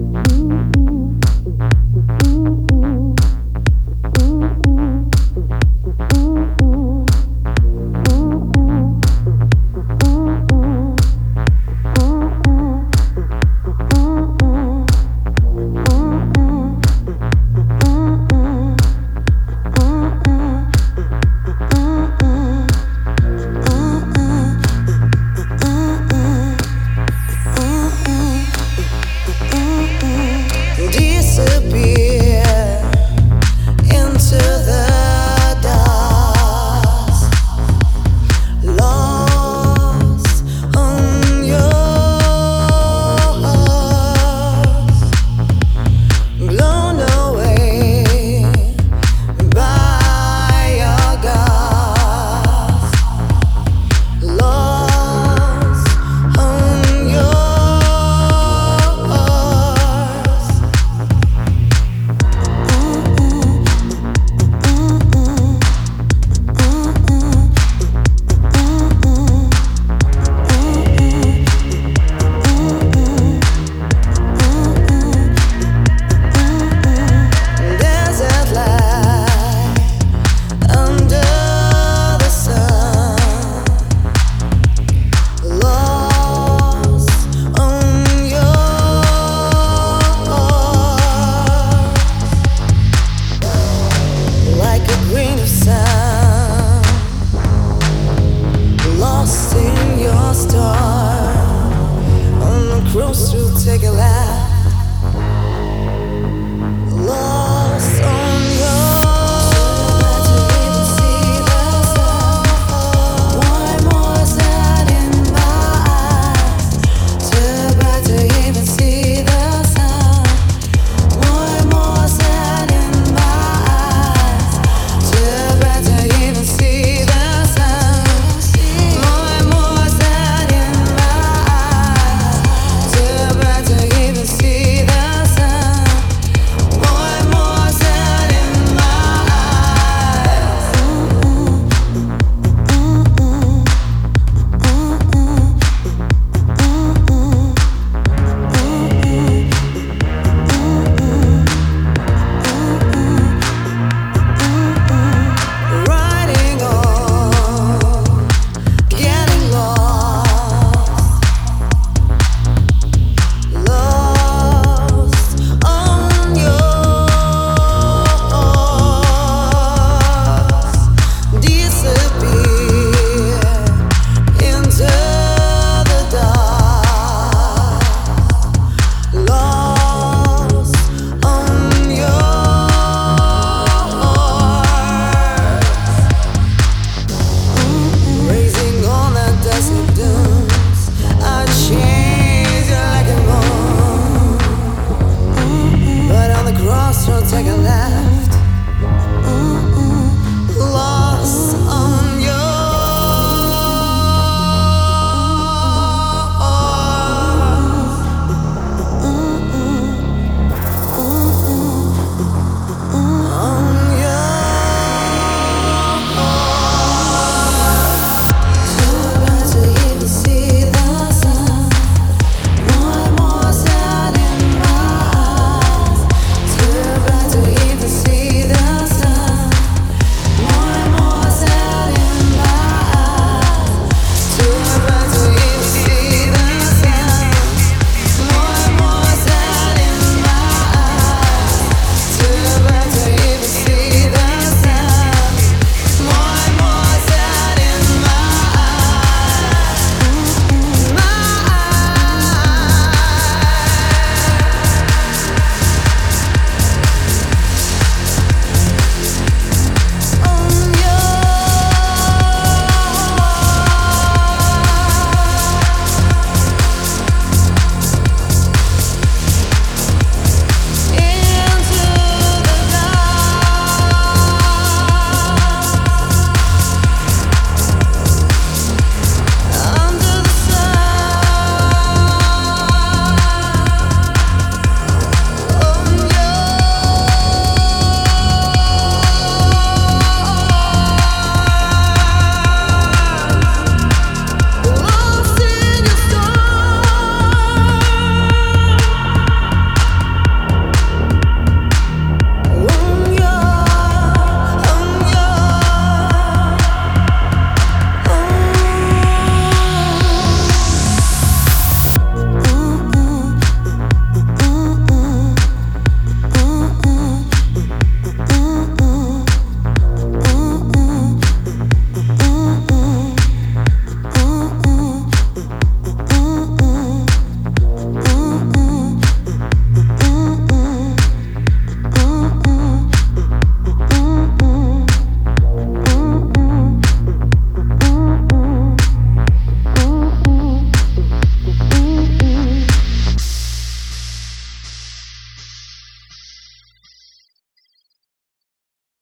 disappear star on the cruise to take a lap.